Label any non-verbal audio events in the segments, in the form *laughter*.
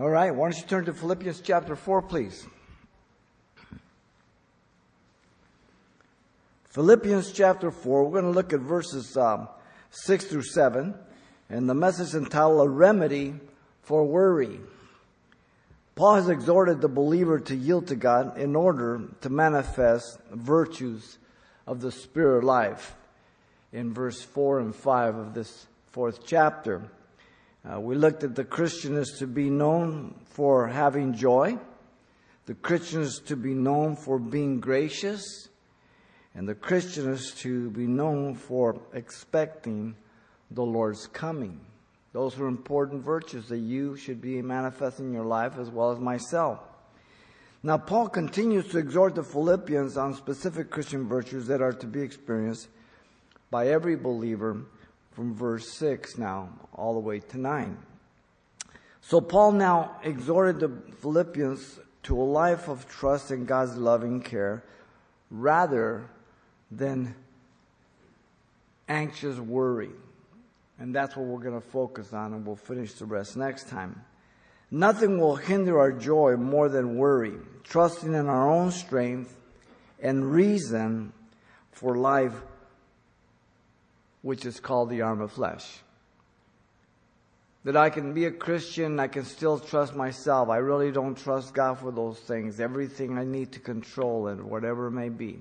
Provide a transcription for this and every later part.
All right, why don't you turn to Philippians chapter 4, please? Philippians chapter 4, we're going to look at verses um, 6 through 7, and the message entitled A Remedy for Worry. Paul has exhorted the believer to yield to God in order to manifest virtues of the spirit life in verse 4 and 5 of this fourth chapter. Uh, we looked at the Christian is to be known for having joy, the Christian is to be known for being gracious, and the Christian is to be known for expecting the Lord's coming. Those are important virtues that you should be manifesting in your life as well as myself. Now, Paul continues to exhort the Philippians on specific Christian virtues that are to be experienced by every believer from verse 6 now all the way to 9. So, Paul now exhorted the Philippians to a life of trust in God's loving care rather than anxious worry. And that's what we're going to focus on, and we'll finish the rest next time. Nothing will hinder our joy more than worry, trusting in our own strength and reason for life, which is called the arm of flesh. That I can be a Christian, I can still trust myself. I really don't trust God for those things. Everything I need to control and whatever it may be.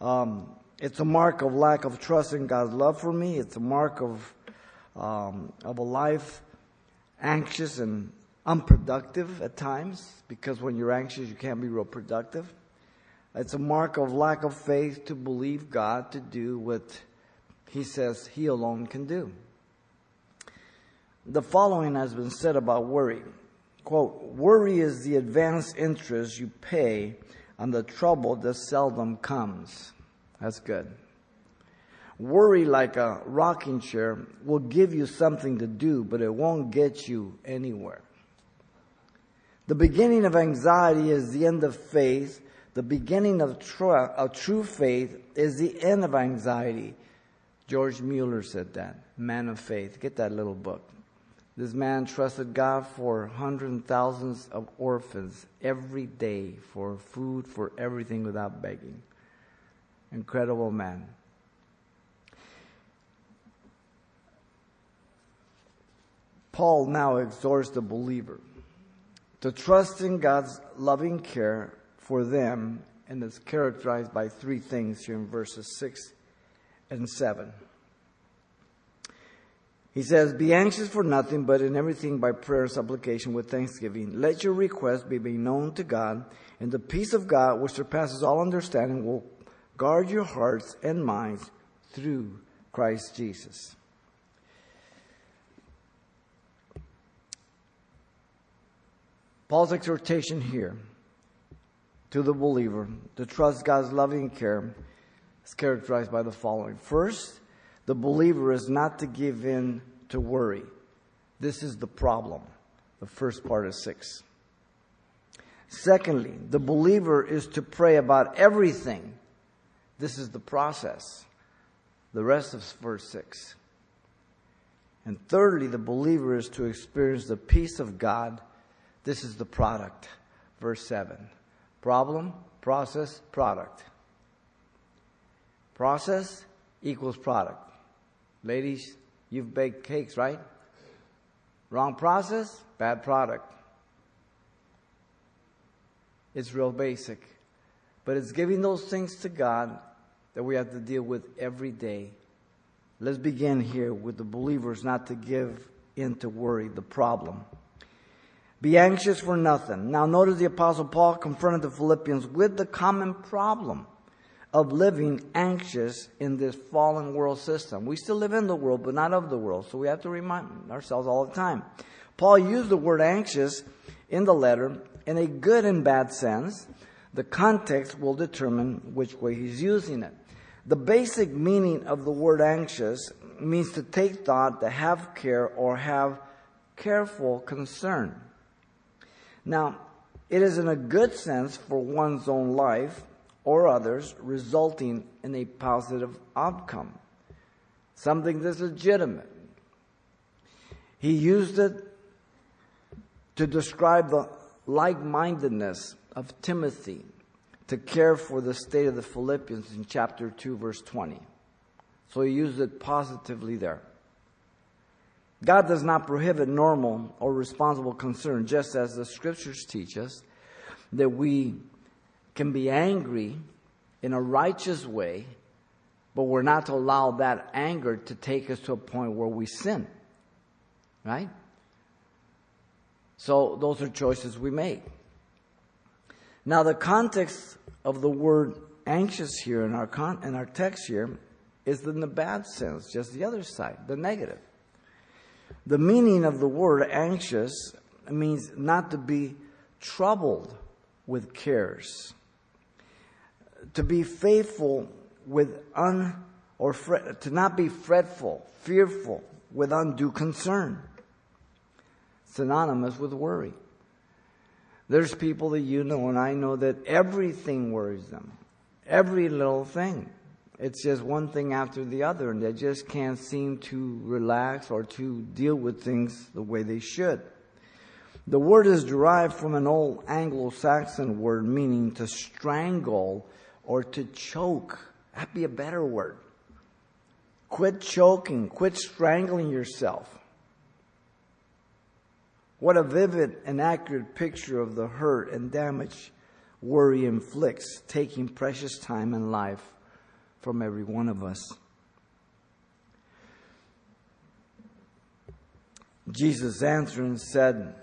Um, it's a mark of lack of trust in God's love for me. It's a mark of um, of a life anxious and unproductive at times because when you're anxious you can't be real productive. It's a mark of lack of faith to believe God to do what He says He alone can do. The following has been said about worry. Quote, worry is the advanced interest you pay on the trouble that seldom comes. That's good. Worry, like a rocking chair, will give you something to do, but it won't get you anywhere. The beginning of anxiety is the end of faith. The beginning of, tr- of true faith is the end of anxiety. George Mueller said that. Man of faith. Get that little book. This man trusted God for hundreds and thousands of orphans every day for food, for everything without begging. Incredible man. Paul now exhorts the believer to trust in God's loving care for them, and it's characterized by three things here in verses 6 and 7. He says, Be anxious for nothing, but in everything by prayer and supplication with thanksgiving. Let your requests be made known to God, and the peace of God, which surpasses all understanding, will guard your hearts and minds through Christ Jesus. Paul's exhortation here to the believer to trust God's loving care is characterized by the following. First, the believer is not to give in to worry. This is the problem. The first part is six. Secondly, the believer is to pray about everything. This is the process. The rest of verse 6. And thirdly, the believer is to experience the peace of God this is the product. Verse 7. Problem, process, product. Process equals product. Ladies, you've baked cakes, right? Wrong process, bad product. It's real basic. But it's giving those things to God that we have to deal with every day. Let's begin here with the believers not to give in to worry, the problem. Be anxious for nothing. Now notice the apostle Paul confronted the Philippians with the common problem of living anxious in this fallen world system. We still live in the world, but not of the world. So we have to remind ourselves all the time. Paul used the word anxious in the letter in a good and bad sense. The context will determine which way he's using it. The basic meaning of the word anxious means to take thought, to have care, or have careful concern. Now, it is in a good sense for one's own life or others, resulting in a positive outcome, something that's legitimate. He used it to describe the like mindedness of Timothy to care for the state of the Philippians in chapter 2, verse 20. So he used it positively there. God does not prohibit normal or responsible concern, just as the scriptures teach us that we can be angry in a righteous way, but we're not to allow that anger to take us to a point where we sin. Right? So those are choices we make. Now, the context of the word anxious here in our, con- in our text here is in the bad sense, just the other side, the negative. The meaning of the word anxious means not to be troubled with cares, to be faithful with un or to not be fretful, fearful with undue concern. Synonymous with worry. There's people that you know and I know that everything worries them. Every little thing. It's just one thing after the other and they just can't seem to relax or to deal with things the way they should. The word is derived from an old Anglo-Saxon word meaning to strangle or to choke. That'd be a better word. Quit choking. Quit strangling yourself. What a vivid and accurate picture of the hurt and damage worry inflicts, taking precious time and life from every one of us. Jesus answered and said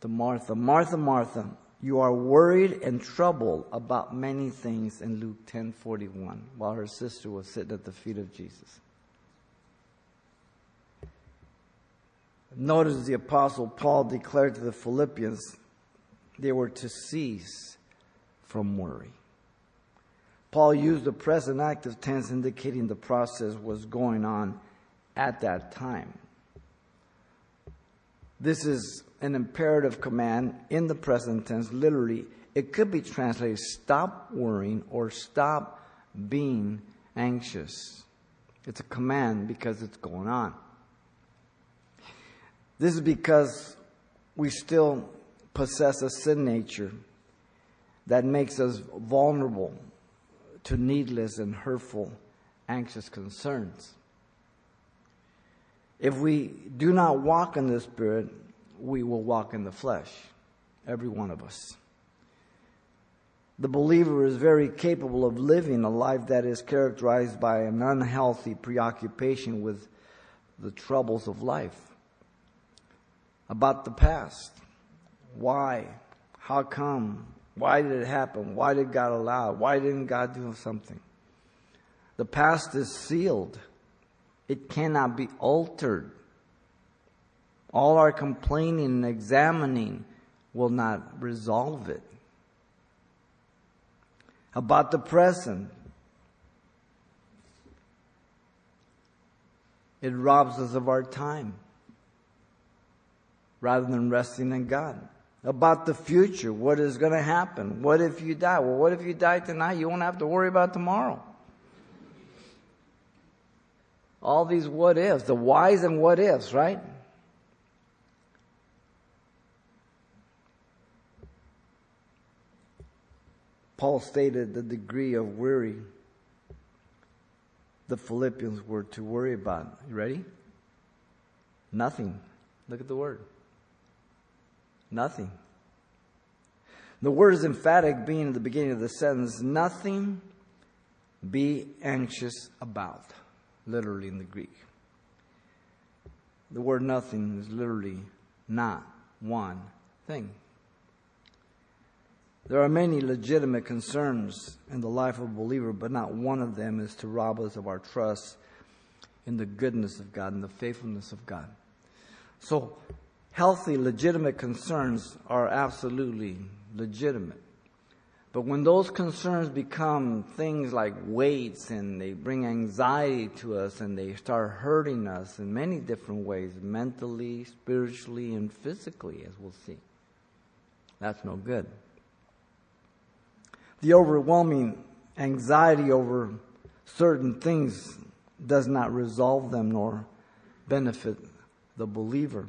to Martha, Martha, Martha, you are worried and troubled about many things in Luke 10:41 while her sister was sitting at the feet of Jesus. Notice the Apostle Paul declared to the Philippians they were to cease from worry. Paul used the present active tense indicating the process was going on at that time. This is an imperative command in the present tense. Literally, it could be translated stop worrying or stop being anxious. It's a command because it's going on. This is because we still possess a sin nature that makes us vulnerable to needless and hurtful, anxious concerns. If we do not walk in the Spirit, we will walk in the flesh, every one of us. The believer is very capable of living a life that is characterized by an unhealthy preoccupation with the troubles of life about the past. Why? How come? Why did it happen? Why did God allow? Why didn't God do something? The past is sealed. It cannot be altered. All our complaining and examining will not resolve it. About the present, it robs us of our time rather than resting in God. About the future, what is going to happen? What if you die? Well, what if you die tonight? You won't have to worry about tomorrow. All these what ifs, the whys and what ifs, right? Paul stated the degree of worry the Philippians were to worry about. You ready? Nothing. Look at the word. Nothing. The word is emphatic, being at the beginning of the sentence. Nothing be anxious about, literally in the Greek. The word nothing is literally not one thing. There are many legitimate concerns in the life of a believer, but not one of them is to rob us of our trust in the goodness of God and the faithfulness of God. So, healthy, legitimate concerns are absolutely legitimate. But when those concerns become things like weights and they bring anxiety to us and they start hurting us in many different ways, mentally, spiritually, and physically, as we'll see, that's no good. The overwhelming anxiety over certain things does not resolve them nor benefit the believer.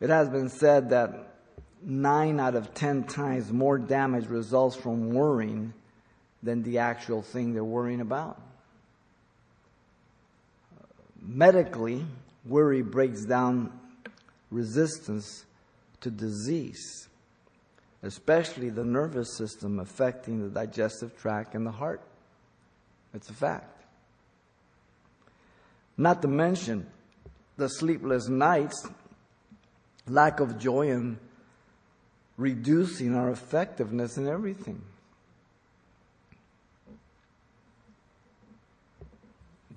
It has been said that nine out of ten times more damage results from worrying than the actual thing they're worrying about. Medically, worry breaks down resistance to disease, especially the nervous system affecting the digestive tract and the heart. It's a fact. Not to mention the sleepless nights, lack of joy, and reducing our effectiveness in everything.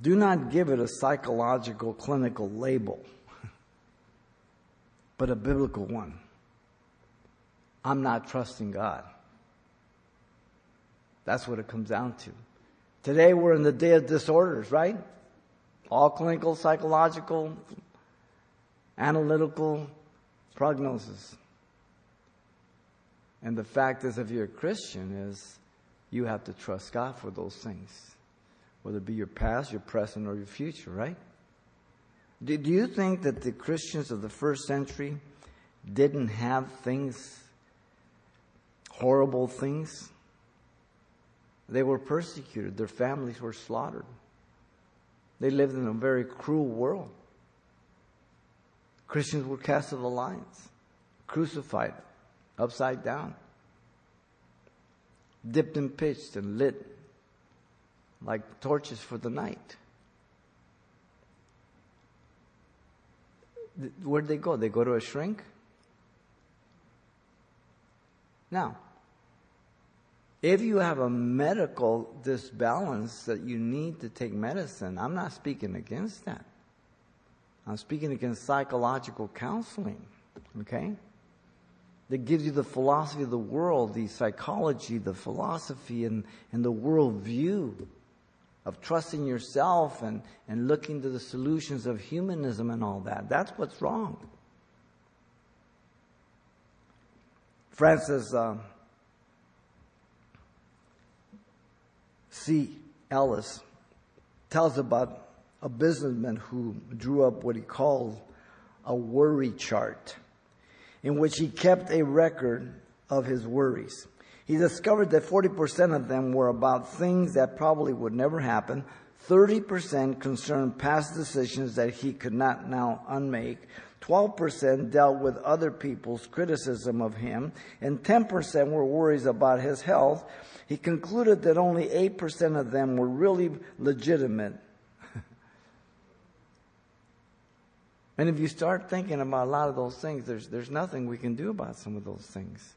Do not give it a psychological clinical label, *laughs* but a biblical one. I'm not trusting God. That's what it comes down to. Today we're in the day of disorders, right? All clinical, psychological, analytical prognosis. And the fact is, if you're a Christian, is you have to trust God for those things, whether it be your past, your present, or your future, right? Do, do you think that the Christians of the first century didn't have things, horrible things? They were persecuted, their families were slaughtered. They lived in a very cruel world. Christians were cast to the lions, crucified, upside down, dipped in pitch and lit like torches for the night. Where'd they go? They go to a shrink? Now, if you have a medical disbalance that you need to take medicine, I'm not speaking against that. I'm speaking against psychological counseling, okay? That gives you the philosophy of the world, the psychology, the philosophy, and, and the worldview of trusting yourself and, and looking to the solutions of humanism and all that. That's what's wrong. Francis uh, C. Ellis tells about a businessman who drew up what he called a worry chart, in which he kept a record of his worries. He discovered that 40% of them were about things that probably would never happen, 30% concerned past decisions that he could not now unmake, 12% dealt with other people's criticism of him, and 10% were worries about his health. He concluded that only 8% of them were really legitimate *laughs* And if you start thinking about a lot of those things, there's, there's nothing we can do about some of those things.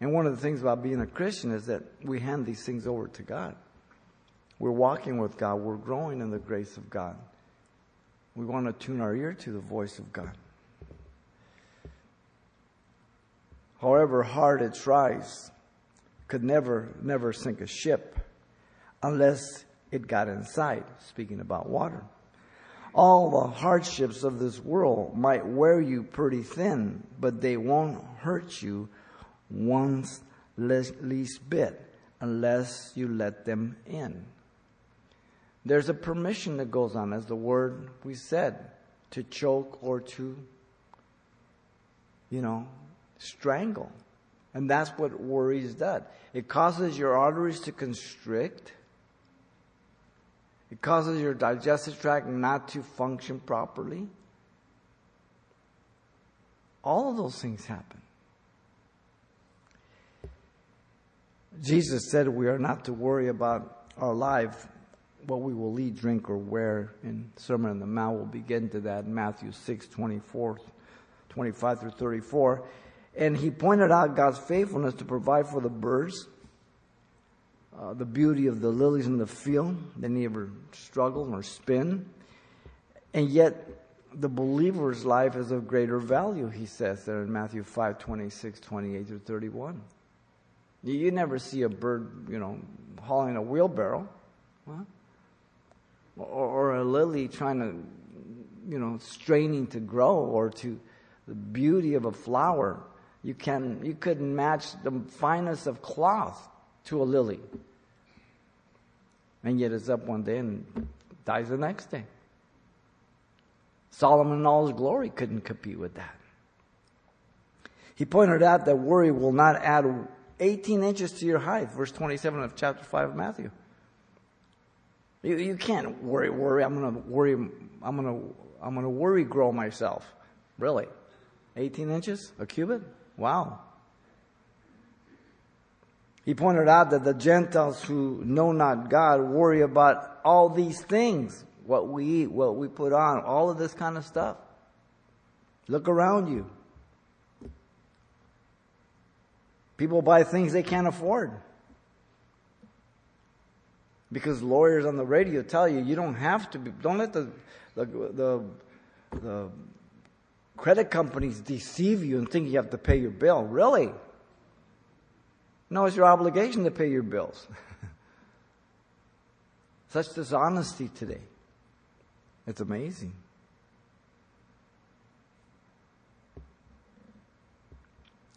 And one of the things about being a Christian is that we hand these things over to God. We're walking with God. We're growing in the grace of God. We want to tune our ear to the voice of God. However hard it tries, could never, never sink a ship unless it got inside, speaking about water all the hardships of this world might wear you pretty thin, but they won't hurt you one least bit unless you let them in. There's a permission that goes on, as the word we said, to choke or to, you know, strangle. And that's what worries does. It causes your arteries to constrict it causes your digestive tract not to function properly. All of those things happen. Jesus said we are not to worry about our life, what we will eat, drink, or wear. In Sermon on the Mount, we'll begin to that in Matthew 6, 24, 25 through 34. And he pointed out God's faithfulness to provide for the birds uh, the beauty of the lilies in the field. They never struggle or spin. And yet, the believer's life is of greater value, he says there in Matthew 5 26, 28 through 31. You, you never see a bird, you know, hauling a wheelbarrow. Huh? Or, a lily trying to, you know, straining to grow, or to the beauty of a flower. You can you couldn't match the finest of cloth to a lily. And yet it's up one day and dies the next day. Solomon in all his glory couldn't compete with that. He pointed out that worry will not add 18 inches to your height, verse 27 of chapter 5 of Matthew. You, you can't worry, worry. I'm going to worry. I'm going to, I'm going to worry grow myself. Really? 18 inches? A cubit? Wow. He pointed out that the Gentiles who know not God worry about all these things what we eat, what we put on, all of this kind of stuff. Look around you. People buy things they can't afford. Because lawyers on the radio tell you you don't have to be, don't let the, the, the, the credit companies deceive you and think you have to pay your bill. Really? No, it's your obligation to pay your bills. *laughs* Such dishonesty today. It's amazing.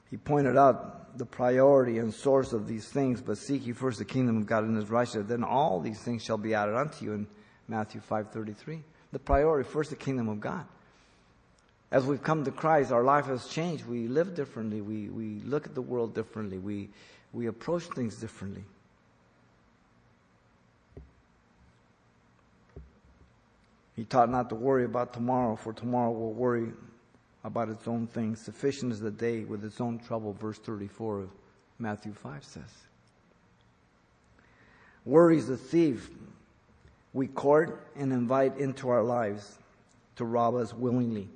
He pointed out the priority and source of these things, but seek ye first the kingdom of God and his righteousness, then all these things shall be added unto you in Matthew 5.33. The priority, first the kingdom of God. As we've come to Christ, our life has changed. We live differently. We, we look at the world differently. We, we approach things differently. He taught not to worry about tomorrow, for tomorrow will worry about its own things. Sufficient is the day with its own trouble, verse 34 of Matthew 5 says. Worry is a thief we court and invite into our lives to rob us willingly.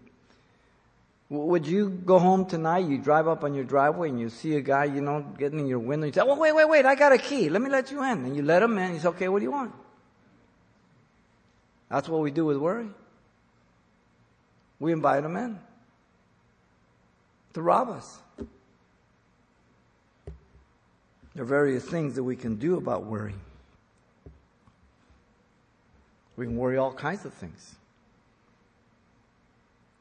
Would you go home tonight? You drive up on your driveway and you see a guy, you know, getting in your window. You say, "Oh, wait, wait, wait! I got a key. Let me let you in." And you let him in. He's okay. What do you want? That's what we do with worry. We invite him in to rob us. There are various things that we can do about worry. We can worry all kinds of things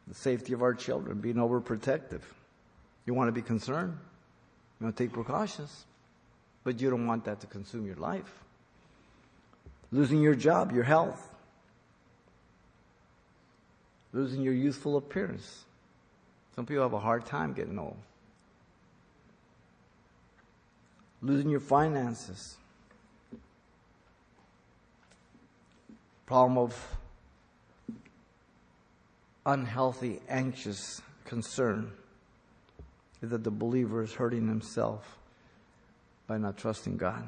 the safety of our children, being overprotective. You want to be concerned, you want to take precautions, but you don't want that to consume your life. Losing your job, your health, losing your youthful appearance. Some people have a hard time getting old. Losing your finances. Problem of unhealthy, anxious concern is that the believer is hurting himself by not trusting God.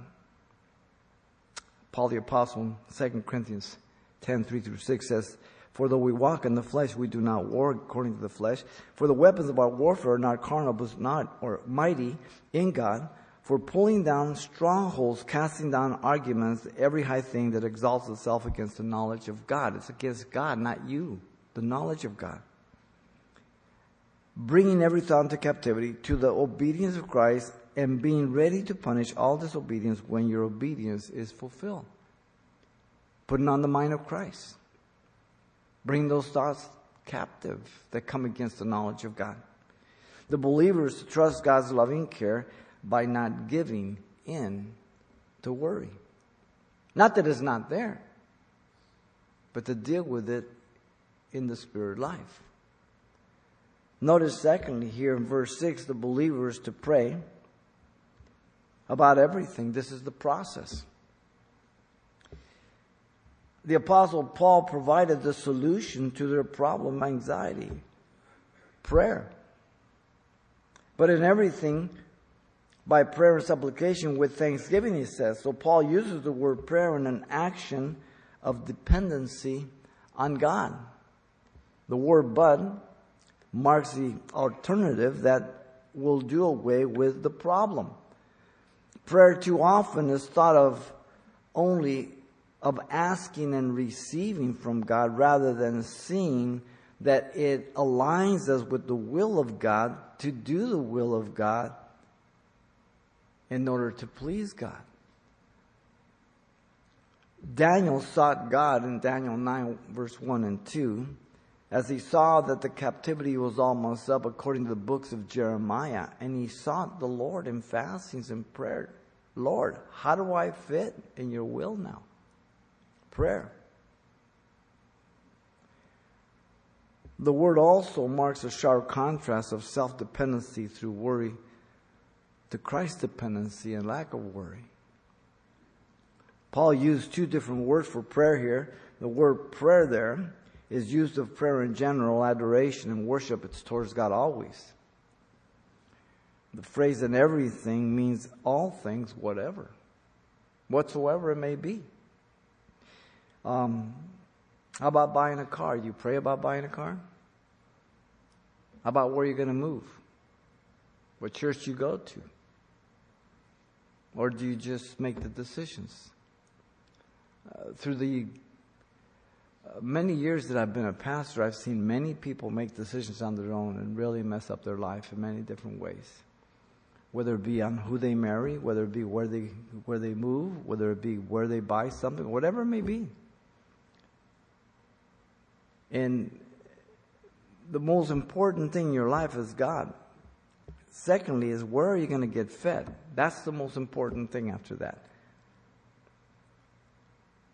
Paul the Apostle in 2 Corinthians 10 3 through 6 says, For though we walk in the flesh, we do not war according to the flesh. For the weapons of our warfare are not carnal, but not or mighty in God, for pulling down strongholds, casting down arguments, every high thing that exalts itself against the knowledge of God. It's against God, not you the knowledge of God. Bringing every thought into captivity to the obedience of Christ and being ready to punish all disobedience when your obedience is fulfilled. Putting on the mind of Christ. Bring those thoughts captive that come against the knowledge of God. The believers to trust God's loving care by not giving in to worry. Not that it's not there, but to deal with it in the spirit life. Notice, secondly, here in verse 6, the believers to pray about everything. This is the process. The Apostle Paul provided the solution to their problem, anxiety prayer. But in everything, by prayer and supplication with thanksgiving, he says. So Paul uses the word prayer in an action of dependency on God. The word but marks the alternative that will do away with the problem. Prayer too often is thought of only of asking and receiving from God rather than seeing that it aligns us with the will of God to do the will of God in order to please God. Daniel sought God in Daniel 9, verse 1 and 2 as he saw that the captivity was almost up according to the books of Jeremiah, and he sought the Lord in fastings and prayer. Lord, how do I fit in your will now? Prayer. The word also marks a sharp contrast of self dependency through worry to Christ dependency and lack of worry. Paul used two different words for prayer here. The word prayer there is used of prayer in general, adoration and worship. It's towards God always. The phrase in everything means all things, whatever, whatsoever it may be. Um, how about buying a car? You pray about buying a car? How about where you're going to move? What church you go to? Or do you just make the decisions? Uh, through the uh, many years that I've been a pastor, I've seen many people make decisions on their own and really mess up their life in many different ways whether it be on who they marry, whether it be where they where they move, whether it be where they buy something, whatever it may be. And the most important thing in your life is God. Secondly, is where are you going to get fed? That's the most important thing after that.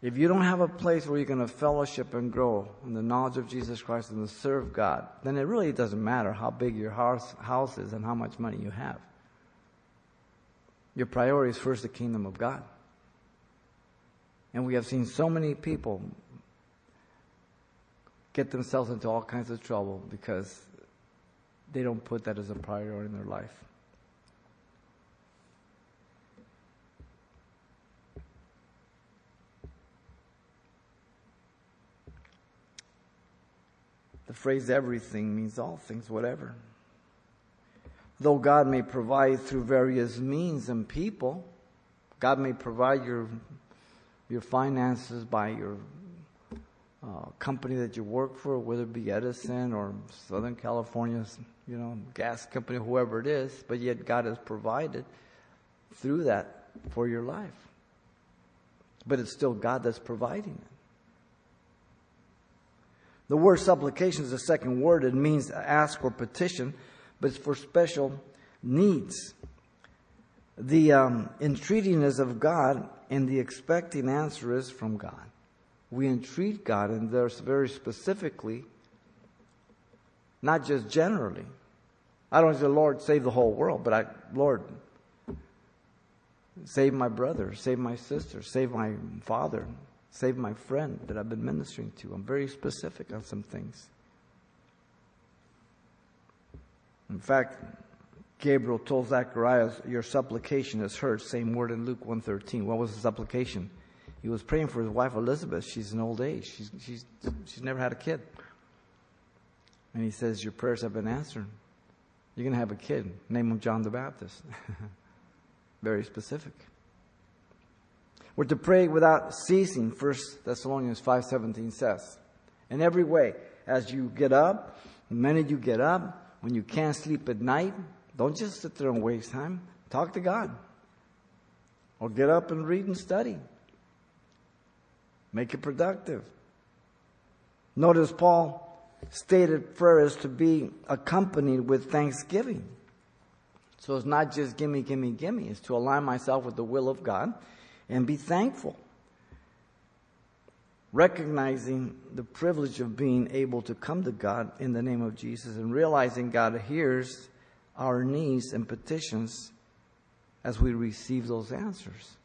If you don't have a place where you're going to fellowship and grow in the knowledge of Jesus Christ and to serve God, then it really doesn't matter how big your house, house is and how much money you have. Your priority is first the kingdom of God. And we have seen so many people get themselves into all kinds of trouble because they don't put that as a priority in their life. The phrase everything means all things, whatever. Though God may provide through various means and people, God may provide your, your finances by your uh, company that you work for, whether it be Edison or Southern California's, you know, gas company, whoever it is, but yet God has provided through that for your life. But it's still God that's providing it. The word supplication is the second word. It means ask or petition but it's for special needs. The um, is of God and the expecting answer is from God. We entreat God, and there's very specifically, not just generally. I don't say, Lord, save the whole world, but I, Lord, save my brother, save my sister, save my father, save my friend that I've been ministering to. I'm very specific on some things. In fact, Gabriel told Zacharias, Your supplication is heard. Same word in Luke 113. What was the supplication? He was praying for his wife Elizabeth. She's in old age. She's, she's, she's never had a kid. And he says, Your prayers have been answered. You're going to have a kid. Name him John the Baptist. *laughs* Very specific. We're to pray without ceasing, 1 Thessalonians 5.17 says. In every way, as you get up, the minute you get up, when you can't sleep at night, don't just sit there and waste time. Talk to God. Or get up and read and study. Make it productive. Notice Paul stated prayer is to be accompanied with thanksgiving. So it's not just gimme, gimme, gimme. It's to align myself with the will of God and be thankful recognizing the privilege of being able to come to God in the name of Jesus and realizing God hears our needs and petitions as we receive those answers.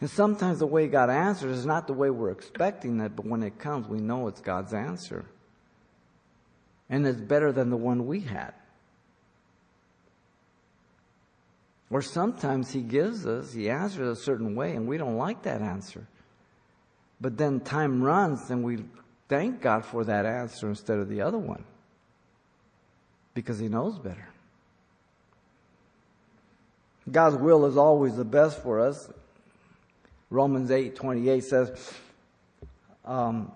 And sometimes the way God answers is not the way we're expecting it, but when it comes, we know it's God's answer. And it's better than the one we had. Or sometimes He gives us, He answers a certain way, and we don't like that answer. But then time runs and we thank God for that answer instead of the other one because He knows better. God's will is always the best for us. Romans 8 28 says um,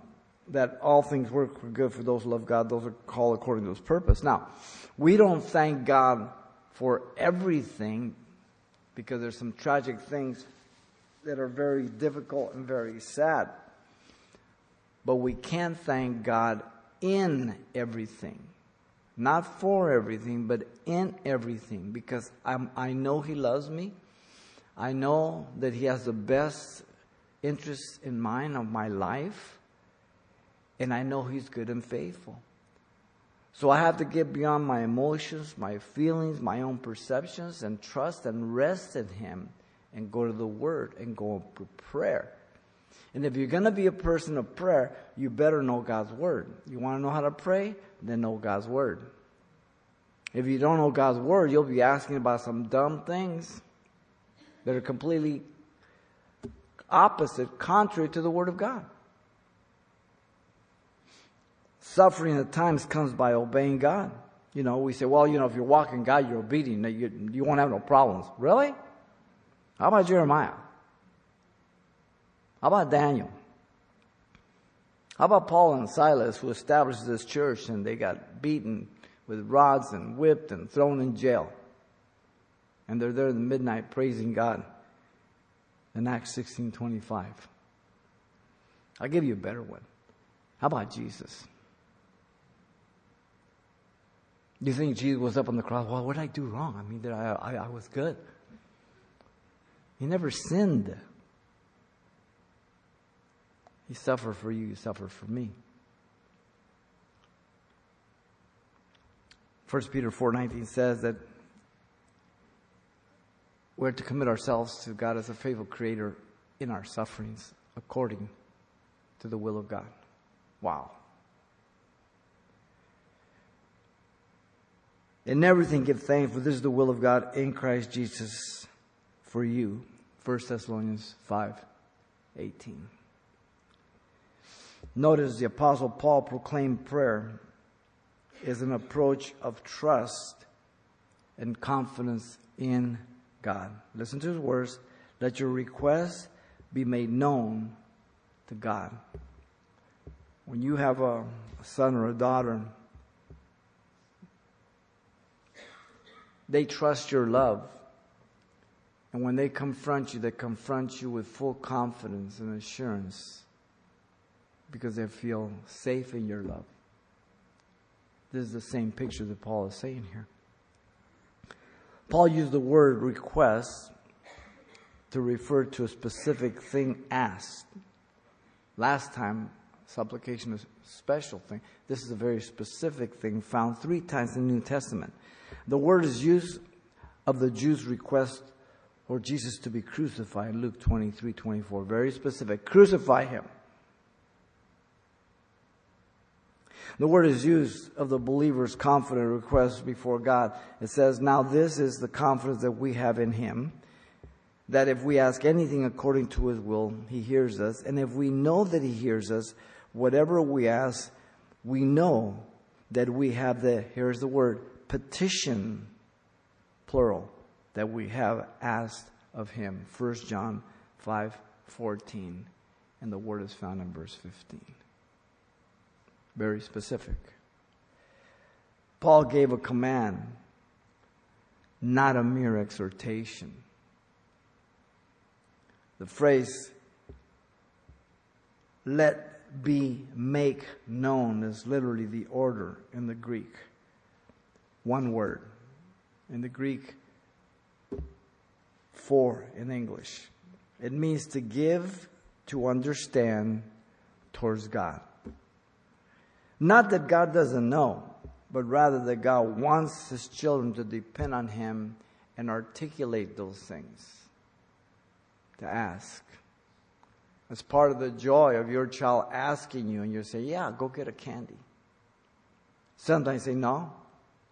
that all things work for good for those who love God, those are called according to His purpose. Now, we don't thank God for everything because there's some tragic things that are very difficult and very sad. But we can thank God in everything. Not for everything, but in everything. Because I'm, I know He loves me. I know that He has the best interests in mind of my life. And I know He's good and faithful. So I have to get beyond my emotions, my feelings, my own perceptions, and trust and rest in Him and go to the Word and go to prayer. And if you're going to be a person of prayer, you better know God's Word. You want to know how to pray? Then know God's Word. If you don't know God's Word, you'll be asking about some dumb things that are completely opposite, contrary to the Word of God. Suffering at times comes by obeying God. You know, we say, well, you know, if you're walking God, you're obedient, you, you won't have no problems. Really? How about Jeremiah? How about Daniel? How about Paul and Silas who established this church and they got beaten with rods and whipped and thrown in jail? And they're there in the midnight praising God in Acts 16:25. I'll give you a better one. How about Jesus? Do you think Jesus was up on the cross? Well, what did I do wrong? I mean, I, I, I was good. He never sinned. He suffered for you, he suffered for me. 1 Peter 4:19 says that we're to commit ourselves to God as a faithful creator in our sufferings according to the will of God. Wow. In everything give thanks, for this is the will of God in Christ Jesus for you. 1 Thessalonians 5 18. Notice the Apostle Paul proclaimed prayer is an approach of trust and confidence in God. Listen to his words. Let your requests be made known to God. When you have a son or a daughter, they trust your love. And when they confront you, they confront you with full confidence and assurance because they feel safe in your love. This is the same picture that Paul is saying here. Paul used the word request to refer to a specific thing asked. Last time, supplication is a special thing. This is a very specific thing found three times in the New Testament. The word is used of the Jews' request for Jesus to be crucified, Luke 23 24. Very specific. Crucify him. The word is used of the believer's confident request before God. It says, Now this is the confidence that we have in Him, that if we ask anything according to His will, He hears us. And if we know that He hears us, whatever we ask, we know that we have the, here's the word, petition, plural, that we have asked of Him. 1 John 5 14. And the word is found in verse 15 very specific. Paul gave a command, not a mere exhortation. The phrase, let be make known, is literally the order in the Greek. One word. In the Greek, four in English. It means to give, to understand towards God. Not that God doesn't know, but rather that God wants His children to depend on Him and articulate those things, to ask. As part of the joy of your child asking you, and you say, Yeah, go get a candy. Sometimes you say, No,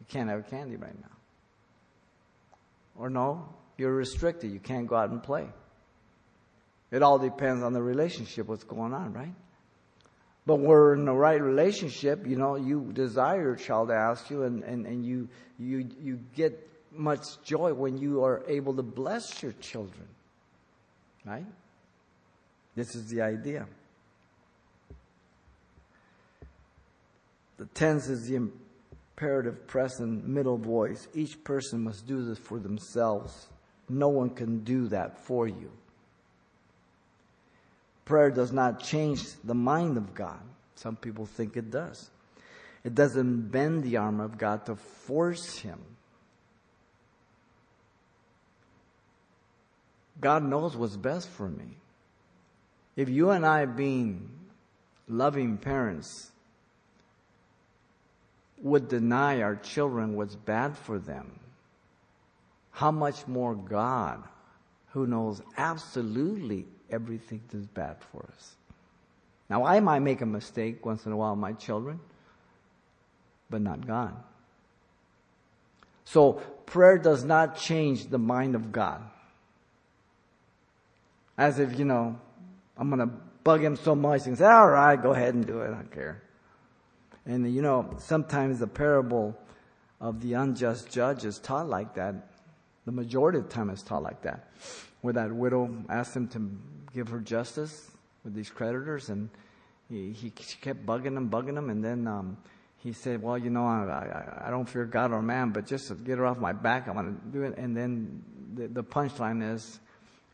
you can't have candy right now. Or no, you're restricted, you can't go out and play. It all depends on the relationship, what's going on, right? But we're in the right relationship, you know, you desire your child to ask you and, and, and you, you, you get much joy when you are able to bless your children. Right? This is the idea. The tense is the imperative present middle voice. Each person must do this for themselves. No one can do that for you. Prayer does not change the mind of God. Some people think it does. It doesn't bend the arm of God to force Him. God knows what's best for me. If you and I, being loving parents, would deny our children what's bad for them, how much more God, who knows absolutely everything that's bad for us. Now, I might make a mistake once in a while, my children, but not God. So, prayer does not change the mind of God. As if, you know, I'm going to bug him so much and say, all right, go ahead and do it. I don't care. And, you know, sometimes the parable of the unjust judge is taught like that. The majority of the time it's taught like that. Where that widow asked him to give her justice with these creditors and he, he kept bugging them, bugging them. And then, um, he said, well, you know, I, I, I, don't fear God or man, but just to get her off my back, I'm going to do it. And then the, the punchline is,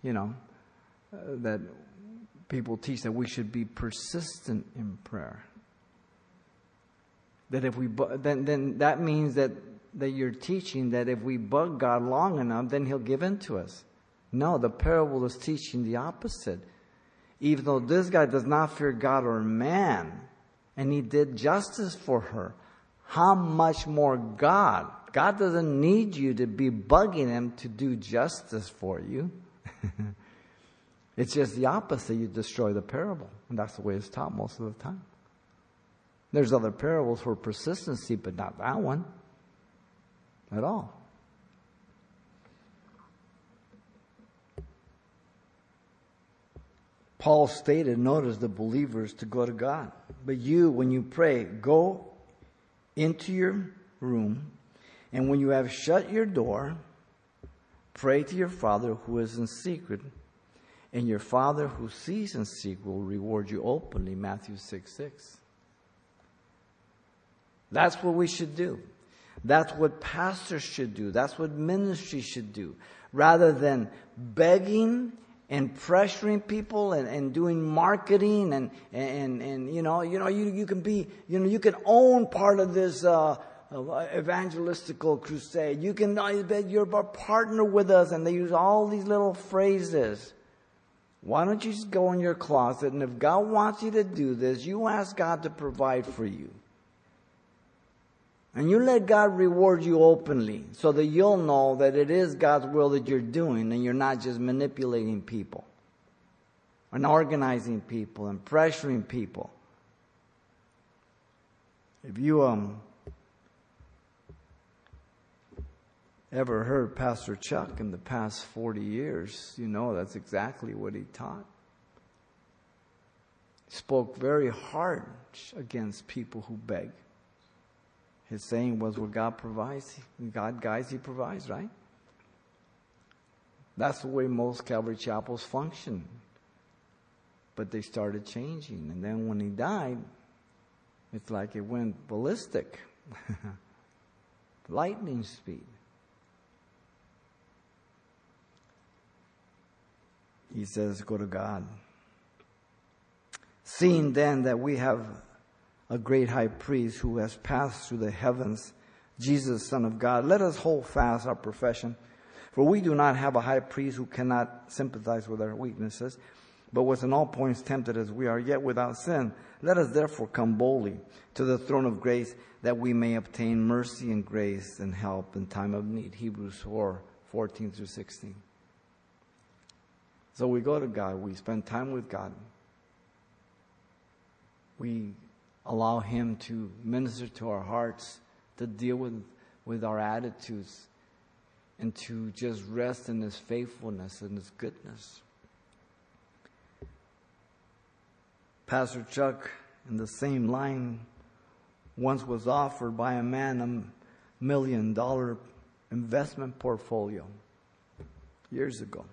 you know, uh, that people teach that we should be persistent in prayer. That if we, then, then that means that, that you're teaching that if we bug God long enough, then he'll give in to us. No, the parable is teaching the opposite. Even though this guy does not fear God or man, and he did justice for her. How much more God? God doesn't need you to be bugging him to do justice for you. *laughs* it's just the opposite. You destroy the parable. And that's the way it's taught most of the time. There's other parables for persistency, but not that one at all. Paul stated, notice the believers to go to God. But you, when you pray, go into your room, and when you have shut your door, pray to your Father who is in secret, and your Father who sees in secret will reward you openly. Matthew 6 6. That's what we should do. That's what pastors should do. That's what ministry should do. Rather than begging and pressuring people and, and doing marketing and, and, and, you know, you know, you, you can be, you know, you can own part of this, uh, evangelistical crusade. You can, you're a partner with us and they use all these little phrases. Why don't you just go in your closet and if God wants you to do this, you ask God to provide for you. And you let God reward you openly so that you'll know that it is God's will that you're doing and you're not just manipulating people and organizing people and pressuring people. If you um, ever heard Pastor Chuck in the past 40 years, you know that's exactly what he taught. He spoke very hard against people who beg. His saying was, "What God provides, God guides, He provides." Right? That's the way most Calvary chapels function. But they started changing, and then when he died, it's like it went ballistic, *laughs* lightning speed. He says, "Go to God." Seeing then that we have a great high priest who has passed through the heavens, Jesus, Son of God. Let us hold fast our profession. For we do not have a high priest who cannot sympathize with our weaknesses, but was in all points tempted as we are, yet without sin. Let us therefore come boldly to the throne of grace that we may obtain mercy and grace and help in time of need. Hebrews 4 14 through 16. So we go to God, we spend time with God. We allow Him to minister to our hearts, to deal with, with our attitudes, and to just rest in His faithfulness and His goodness. Pastor Chuck, in the same line, once was offered by a man a million dollar investment portfolio years ago.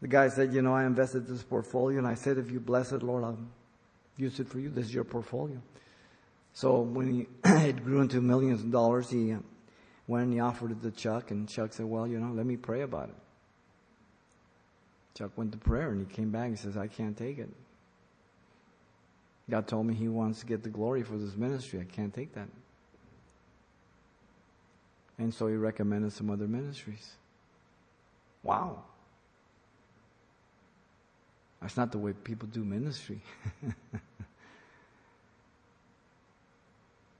The guy said, You know, I invested this portfolio, and I said, If you bless it, Lord, I'll use it for you. This is your portfolio. So when he, *clears throat* it grew into millions of dollars, he uh, went and he offered it to Chuck, and Chuck said, Well, you know, let me pray about it. Chuck went to prayer and he came back and says, I can't take it. God told me he wants to get the glory for this ministry. I can't take that. And so he recommended some other ministries. Wow. That's not the way people do ministry. *laughs*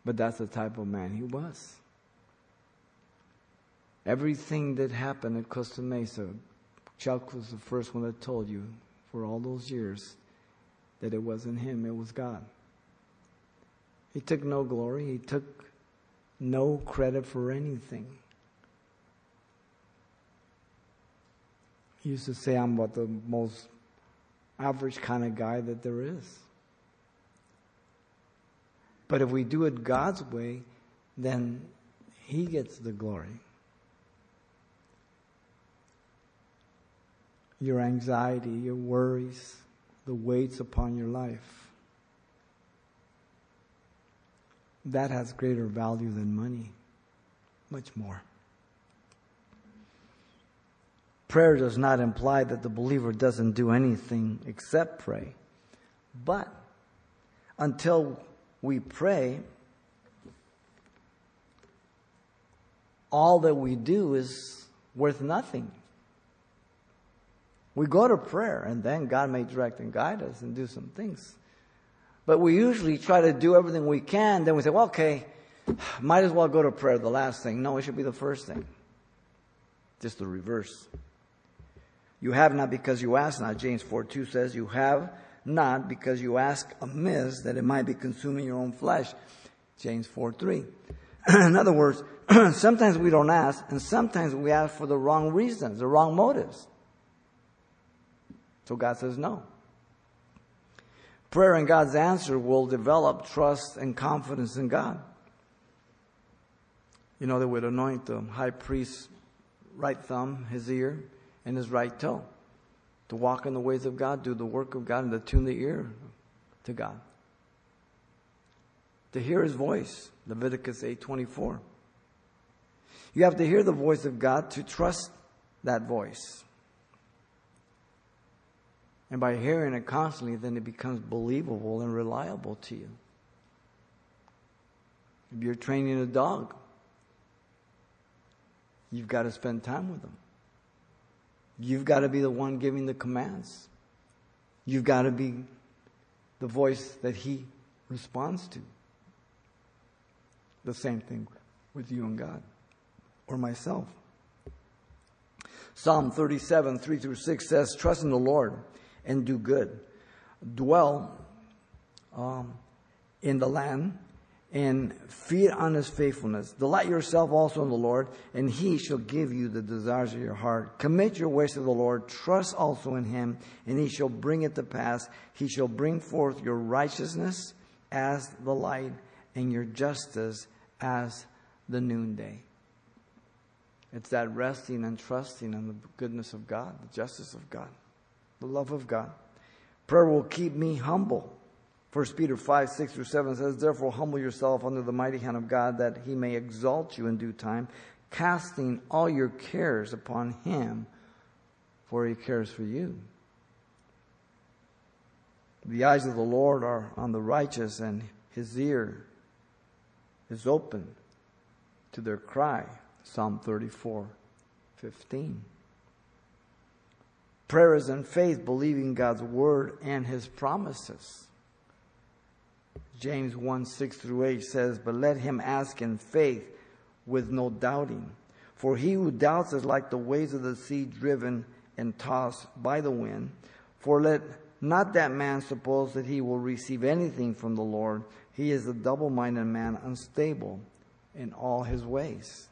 But that's the type of man he was. Everything that happened at Costa Mesa, Chuck was the first one that told you for all those years that it wasn't him, it was God. He took no glory, he took no credit for anything. He used to say, I'm about the most average kind of guy that there is. But if we do it God's way, then He gets the glory. Your anxiety, your worries, the weights upon your life. That has greater value than money. Much more. Prayer does not imply that the believer doesn't do anything except pray. But until we pray, all that we do is worth nothing. We go to prayer and then God may direct and guide us and do some things. But we usually try to do everything we can, then we say, well, okay, might as well go to prayer, the last thing. No, it should be the first thing. Just the reverse. You have not because you ask not. James 4 2 says, You have not because you ask amiss that it might be consuming your own flesh. James 4 3. *clears throat* In other words, *clears throat* sometimes we don't ask, and sometimes we ask for the wrong reasons, the wrong motives. So God says no. Prayer and God's answer will develop trust and confidence in God. You know, they would anoint the high priest's right thumb, his ear, and his right toe. To walk in the ways of God, do the work of God, and to tune the ear to God. To hear his voice, Leviticus 8:24. You have to hear the voice of God to trust that voice. And by hearing it constantly, then it becomes believable and reliable to you. If you're training a dog, you've got to spend time with them. You've got to be the one giving the commands. You've got to be the voice that he responds to. The same thing with you and God or myself. Psalm 37, 3 through 6 says, Trust in the Lord and do good. Dwell um, in the land and feed on his faithfulness. Delight yourself also in the Lord, and he shall give you the desires of your heart. Commit your ways to the Lord, trust also in him, and he shall bring it to pass. He shall bring forth your righteousness as the light, and your justice as the noonday. It's that resting and trusting in the goodness of God, the justice of God, the love of God. Prayer will keep me humble. 1 Peter 5, 6 through 7 says, Therefore humble yourself under the mighty hand of God, that he may exalt you in due time, casting all your cares upon him, for he cares for you. The eyes of the Lord are on the righteous, and his ear is open to their cry. Psalm 34, 15. Prayer is in faith, believing God's word and his promises. James 1 6 through 8 says, But let him ask in faith with no doubting. For he who doubts is like the waves of the sea driven and tossed by the wind. For let not that man suppose that he will receive anything from the Lord. He is a double minded man, unstable in all his ways.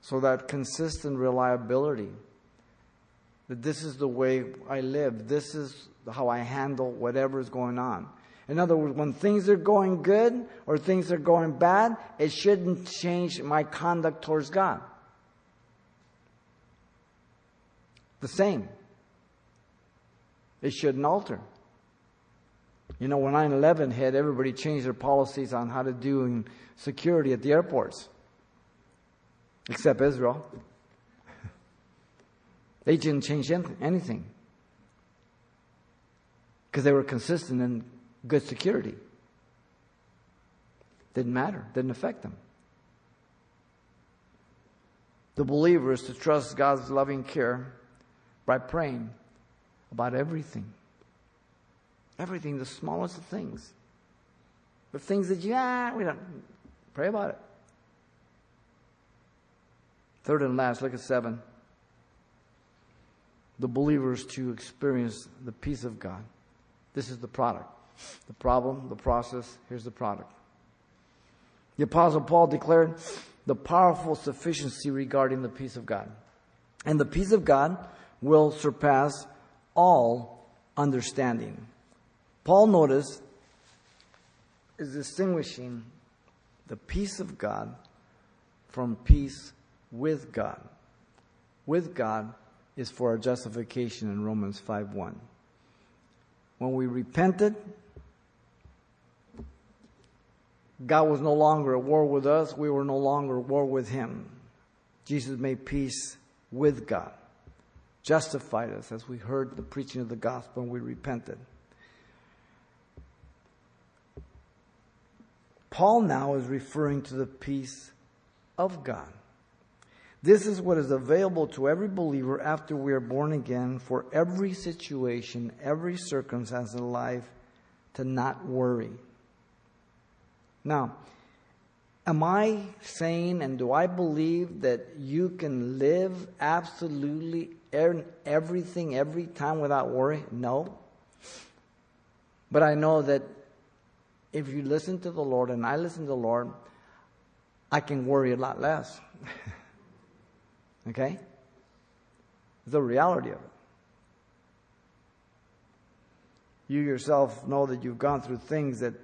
So that consistent reliability that this is the way I live, this is how I handle whatever is going on. In other words, when things are going good or things are going bad, it shouldn't change my conduct towards God. The same. It shouldn't alter. You know, when 9 11 hit, everybody changed their policies on how to do security at the airports, except Israel. *laughs* They didn't change anything because they were consistent in good security. Didn't matter, didn't affect them. The believer is to trust God's loving care by praying about everything. Everything, the smallest of things. The things that you, ah, we don't, pray about it. Third and last, look at seven. The believers to experience the peace of God. This is the product. The problem, the process, here's the product. The Apostle Paul declared the powerful sufficiency regarding the peace of God. And the peace of God will surpass all understanding. Paul noticed is distinguishing the peace of God from peace with God. With God is for our justification in Romans 5 1. When we repented, God was no longer at war with us. We were no longer at war with Him. Jesus made peace with God, justified us as we heard the preaching of the gospel and we repented. Paul now is referring to the peace of God. This is what is available to every believer after we are born again for every situation, every circumstance in life to not worry. Now, am I saying and do I believe that you can live absolutely earn everything every time without worry? No. But I know that if you listen to the Lord and I listen to the Lord, I can worry a lot less. *laughs* okay? The reality of it. You yourself know that you've gone through things that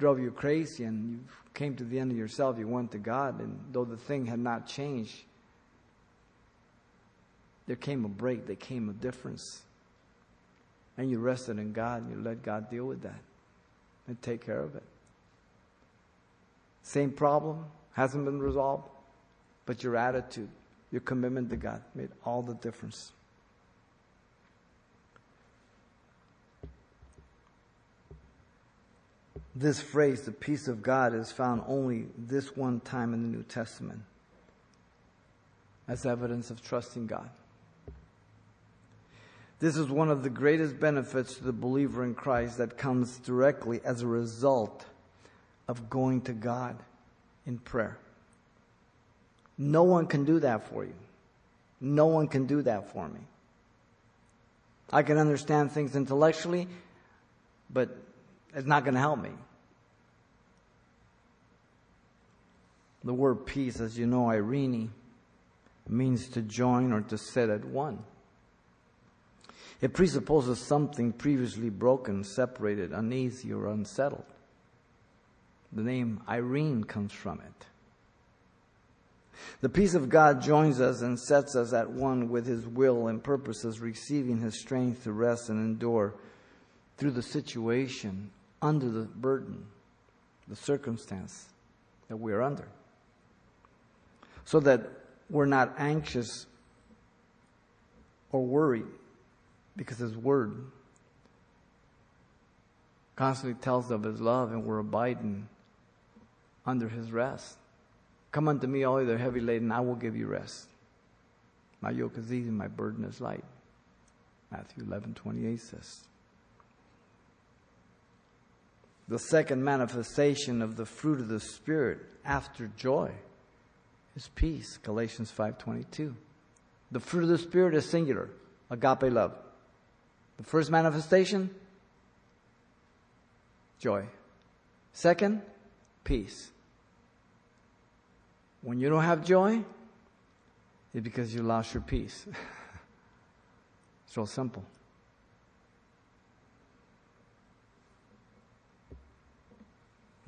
drove you crazy and you came to the end of yourself, you went to God, and though the thing had not changed, there came a break, there came a difference and you rested in God and you let God deal with that and take care of it. Same problem, hasn't been resolved, but your attitude, your commitment to God made all the difference. This phrase, the peace of God, is found only this one time in the New Testament as evidence of trusting God. This is one of the greatest benefits to the believer in Christ that comes directly as a result of going to God in prayer. No one can do that for you. No one can do that for me. I can understand things intellectually, but it's not going to help me. The word peace, as you know, eirene, means to join or to sit at one. It presupposes something previously broken, separated, uneasy, or unsettled. The name Irene comes from it. The peace of God joins us and sets us at one with His will and purposes, receiving His strength to rest and endure through the situation, under the burden, the circumstance that we're under. So that we're not anxious or worried because His Word constantly tells of His love and we're abiding under His rest. Come unto me, all you that are heavy laden, I will give you rest. My yoke is easy, my burden is light. Matthew 11, 28 says. The second manifestation of the fruit of the Spirit after joy is peace. Galatians 5.22. The fruit of the Spirit is singular. Agape love. The first manifestation, joy. Second, peace. When you don't have joy, it's because you lost your peace. *laughs* it's real simple.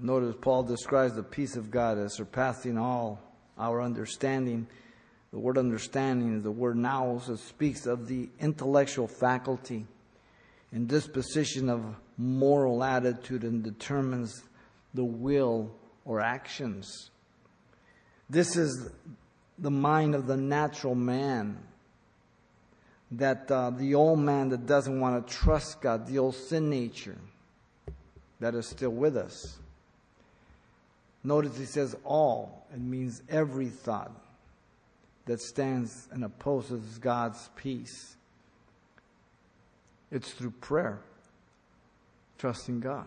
Notice Paul describes the peace of God as surpassing all our understanding. The word understanding is the word nous. It speaks of the intellectual faculty and disposition of moral attitude and determines the will or actions. This is the mind of the natural man. That uh, the old man that doesn't want to trust God, the old sin nature that is still with us. Notice he says all. It means every thought that stands and opposes God's peace. It's through prayer, trusting God.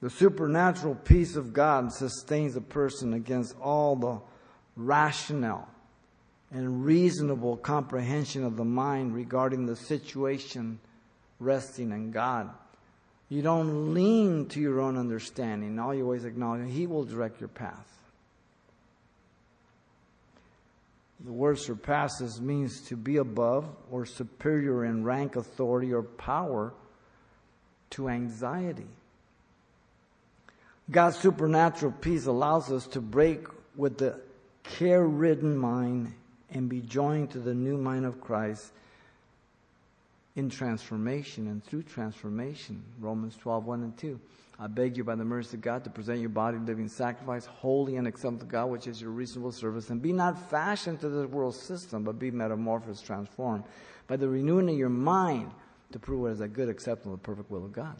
The supernatural peace of God sustains a person against all the rationale and reasonable comprehension of the mind regarding the situation resting in God. You don't lean to your own understanding. All you always acknowledge He will direct your path. The word surpasses means to be above or superior in rank, authority, or power to anxiety. God's supernatural peace allows us to break with the care ridden mind and be joined to the new mind of Christ in transformation and through transformation. Romans 12, 1 and 2. I beg you by the mercy of God to present your body living sacrifice, holy and acceptable to God, which is your reasonable service. And be not fashioned to this world system, but be metamorphosed, transformed by the renewing of your mind to prove what is a good, acceptable, and perfect will of God.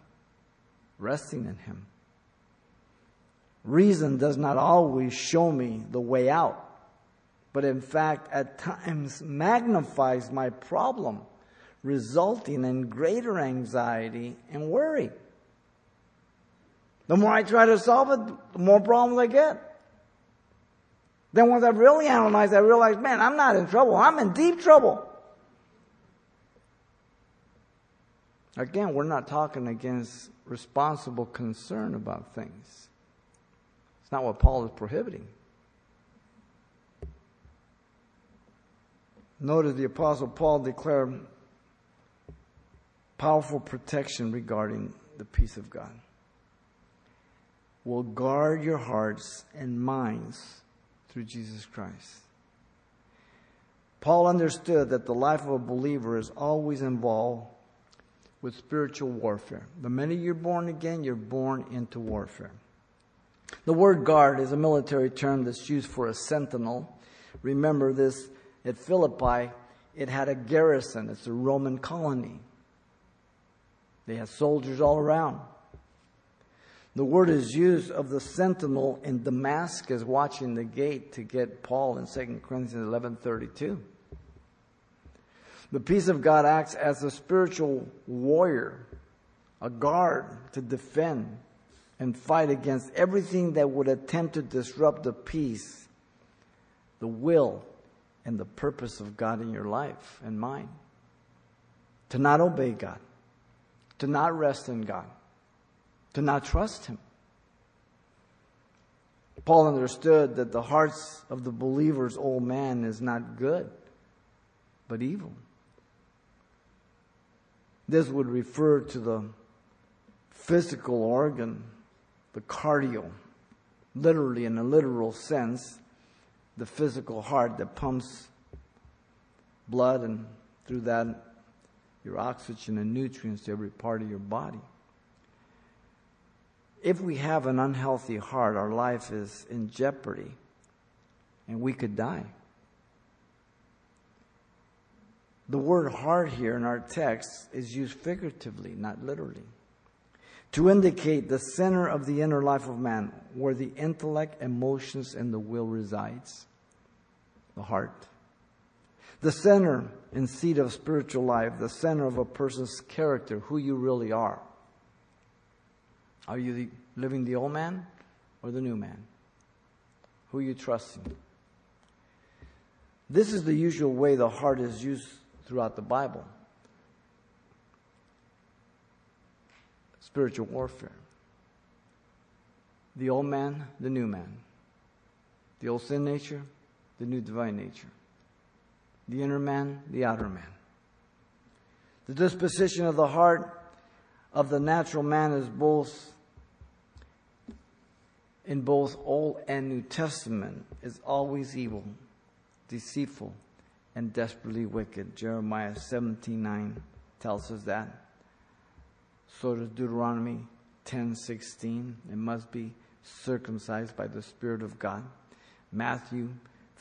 Resting in Him. Reason does not always show me the way out, but in fact, at times magnifies my problem, resulting in greater anxiety and worry. The more I try to solve it, the more problems I get. Then once I really analyze, I realize, man, I'm not in trouble. I'm in deep trouble. Again, we're not talking against responsible concern about things. It's not what Paul is prohibiting. Notice the Apostle Paul declared powerful protection regarding the peace of God will guard your hearts and minds through Jesus Christ. Paul understood that the life of a believer is always involved with spiritual warfare. The minute you're born again, you're born into warfare. The word guard is a military term that's used for a sentinel. Remember this at Philippi, it had a garrison. It's a Roman colony. They had soldiers all around. The word is used of the sentinel in Damascus watching the gate to get Paul in 2 Corinthians 11:32. The peace of God acts as a spiritual warrior, a guard to defend and fight against everything that would attempt to disrupt the peace, the will, and the purpose of God in your life and mine. To not obey God, to not rest in God to not trust him. Paul understood that the hearts of the believer's old man is not good, but evil. This would refer to the physical organ, the kardia, literally in a literal sense, the physical heart that pumps blood and through that your oxygen and nutrients to every part of your body. If we have an unhealthy heart, our life is in jeopardy and we could die. The word heart here in our text is used figuratively, not literally, to indicate the center of the inner life of man, where the intellect, emotions, and the will resides. The heart. The center and seat of spiritual life, the center of a person's character, who you really are. Are you the, living the old man or the new man? Who are you trusting? This is the usual way the heart is used throughout the Bible. Spiritual warfare. The old man, the new man. The old sin nature, the new divine nature. The inner man, the outer man. The disposition of the heart of the natural man is both in both Old and New Testament is always evil, deceitful, and desperately wicked. Jeremiah 17:9 tells us that. So does Deuteronomy 10:16. It must be circumcised by the Spirit of God. Matthew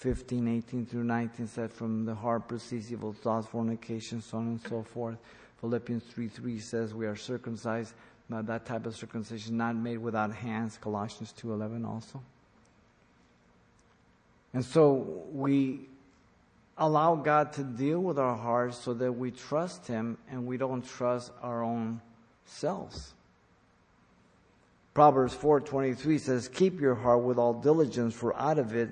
15, 18 through 19 said, From the heart proceeds evil thoughts, fornication, so on and so forth. Philippians 3 3 says, We are circumcised now, that type of circumcision not made without hands, Colossians 2.11 also. And so we allow God to deal with our hearts so that we trust Him and we don't trust our own selves. Proverbs 4:23 says, "Keep your heart with all diligence, for out of it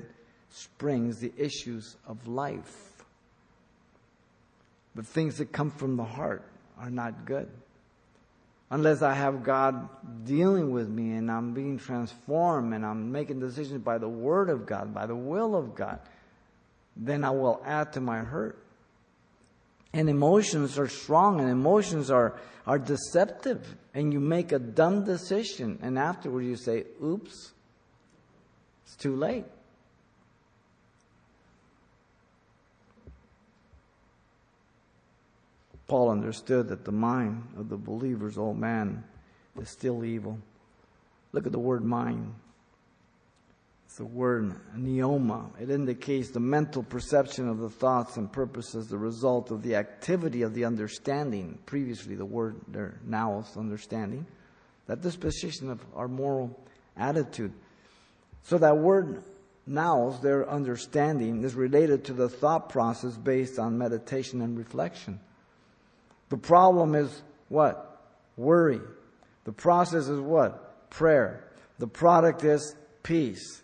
springs the issues of life." But things that come from the heart are not good. Unless I have God dealing with me and I'm being transformed and I'm making decisions by the Word of God, by the will of God, then I will add to my hurt. And emotions are strong and emotions are, are deceptive. And you make a dumb decision and afterward you say, oops, it's too late. Paul understood that the mind of the believer's old man is still evil. Look at the word mind. It's the word noema. It indicates the mental perception of the thoughts and purposes, the result of the activity of the understanding. Previously, the word there now is understanding. That disposition of our moral attitude. So that word nous, their understanding, is related to the thought process based on meditation and reflection. The problem is what? Worry. The process is what? Prayer. The product is peace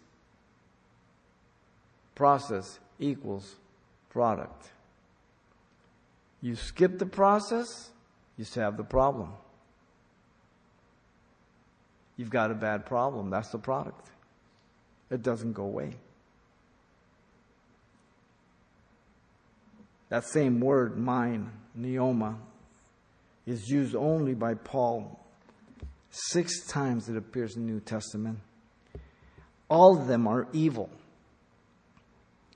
process equals product. You skip the process, you have the problem. You've got a bad problem. That's the product. It doesn't go away. That same word, mine, noema, is used only by Paul. Six times it appears in the New Testament. All of them are evil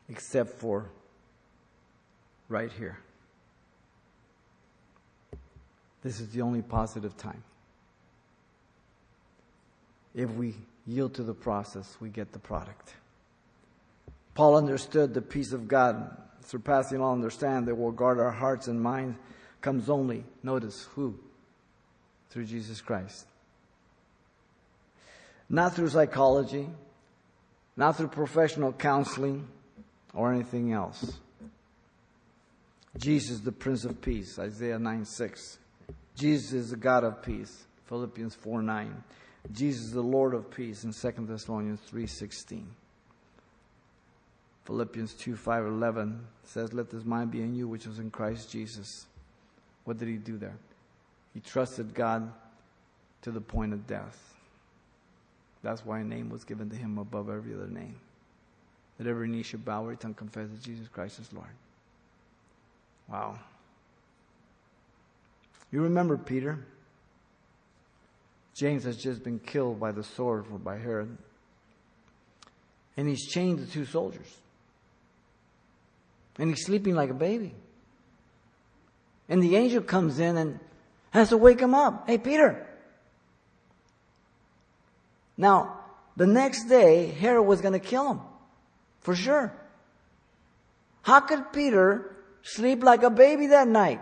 except for right here. This is the only positive time. If we yield to the process, we get the product. Paul understood the peace of God, surpassing all understanding, that will guard our hearts and minds, comes only, notice who? Through Jesus Christ. Not through psychology, not through professional counseling, or anything else. Jesus, the Prince of Peace, Isaiah 9 6. Jesus is the God of peace, Philippians 4 9. Jesus is the Lord of peace in 2 Thessalonians 3 16. Philippians 2 5 11 says, Let this mind be in you, which was in Christ Jesus. What did he do there? He trusted God to the point of death. That's why a name was given to him above every other name that every knee should bow, every tongue confess that Jesus Christ is Lord. Wow. You remember Peter? James has just been killed by the sword or by Herod. And he's chained to two soldiers. And he's sleeping like a baby. And the angel comes in and has to wake him up. Hey, Peter. Now, the next day, Herod was going to kill him. For sure. How could Peter sleep like a baby that night?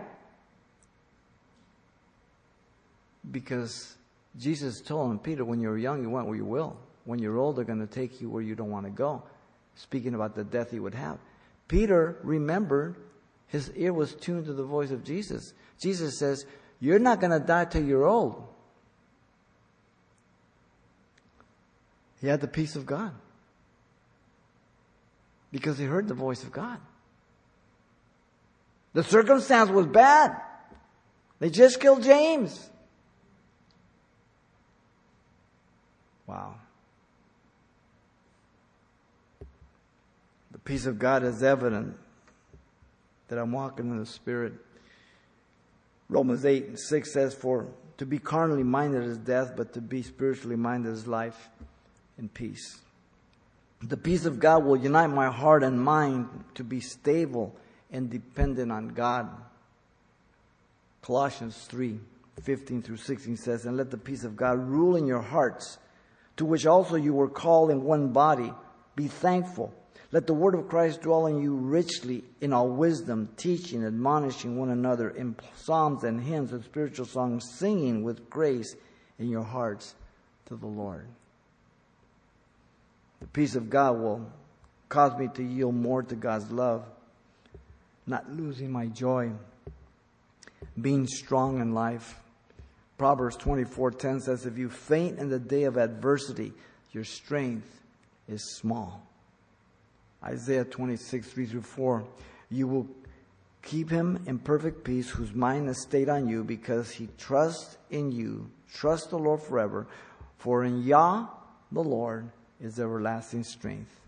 Because Jesus told him, Peter, when you're young, you went where you will. When you're old, they're going to take you where you don't want to go. Speaking about the death he would have. Peter remembered his ear was tuned to the voice of Jesus. Jesus says, You're not going to die till you're old. He had the peace of God because he heard the voice of God. The circumstance was bad. They just killed James. Wow. The peace of God is evident that I'm walking in the Spirit. Romans 8 and 6 says, For to be carnally minded is death, but to be spiritually minded is life and peace. The peace of God will unite my heart and mind to be stable and dependent on God. Colossians 3 15 through 16 says, And let the peace of God rule in your hearts, to which also you were called in one body. Be thankful. Let the word of Christ dwell in you richly in all wisdom, teaching, admonishing one another in psalms and hymns and spiritual songs, singing with grace in your hearts to the Lord. The peace of God will cause me to yield more to God's love, not losing my joy, being strong in life, Proverbs 24:10 says, "If you faint in the day of adversity, your strength is small." Isaiah 26, 3 through 4, "You will keep him in perfect peace whose mind is stayed on you because he trusts in you. Trust the Lord forever, for in Yah, the Lord, is everlasting strength."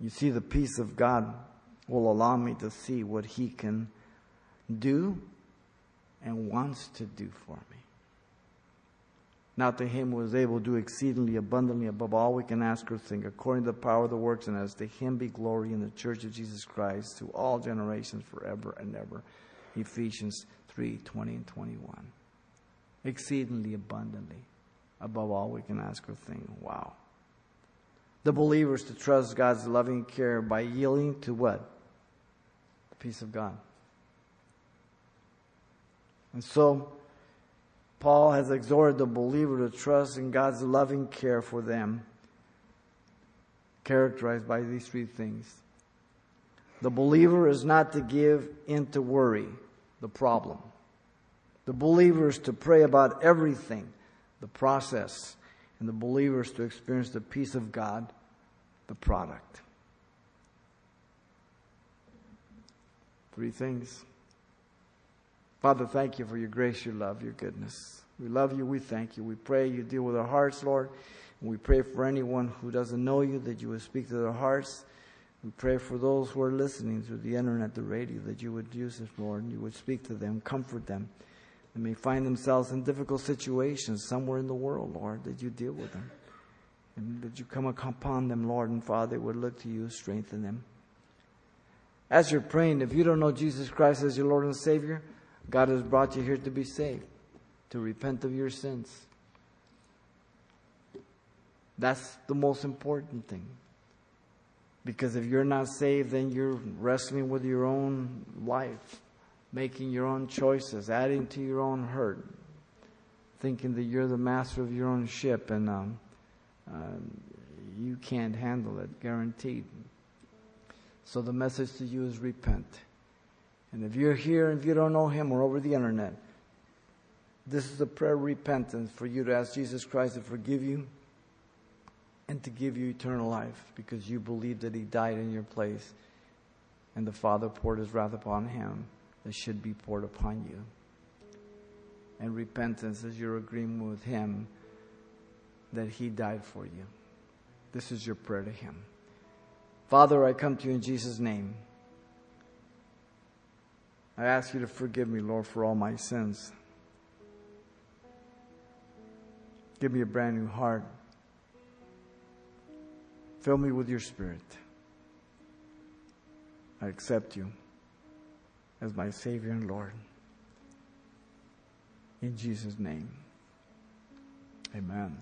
You see, the peace of God will allow me to see what he can do and wants to do for me. Now to him who is able to do exceedingly abundantly above all we can ask or think, according to the power of the works in us, to him be glory in the church of Jesus Christ to all generations forever and ever. Ephesians 3 20 and 21. Exceedingly abundantly above all we can ask or think. Wow. The believers to trust God's loving care by yielding to what? The peace of God. And so, Paul has exhorted the believer to trust in God's loving care for them, characterized by these three things. The believer is not to give in to worry, the problem. The believer is to pray about everything, the process. And the believer is to experience the peace of God, the product. Three things. Father, thank you for your grace, your love, your goodness. We love you. We thank you. We pray you deal with our hearts, Lord. And we pray for anyone who doesn't know you that you would speak to their hearts. We pray for those who are listening through the internet, the radio, that you would use us, Lord, and you would speak to them, comfort them. They may find themselves in difficult situations somewhere in the world, Lord, that you deal with them. And that you come upon them, Lord and Father, would look to you, strengthen them. As you're praying, if you don't know Jesus Christ as your Lord and Savior, God has brought you here to be saved, to repent of your sins. That's the most important thing. Because if you're not saved, then you're wrestling with your own life, making your own choices, adding to your own hurt, thinking that you're the master of your own ship and um, uh, you can't handle it, guaranteed. So the message to you is repent. And if you're here and if you don't know Him or over the internet, this is a prayer of repentance for you to ask Jesus Christ to forgive you and to give you eternal life because you believe that He died in your place and the Father poured His wrath upon Him that should be poured upon you. And repentance is your agreement with Him that He died for you. This is your prayer to Him. Father, I come to you in Jesus' name. I ask you to forgive me, Lord, for all my sins. Give me a brand new heart. Fill me with your spirit. I accept you as my Savior and Lord. In Jesus' name, amen.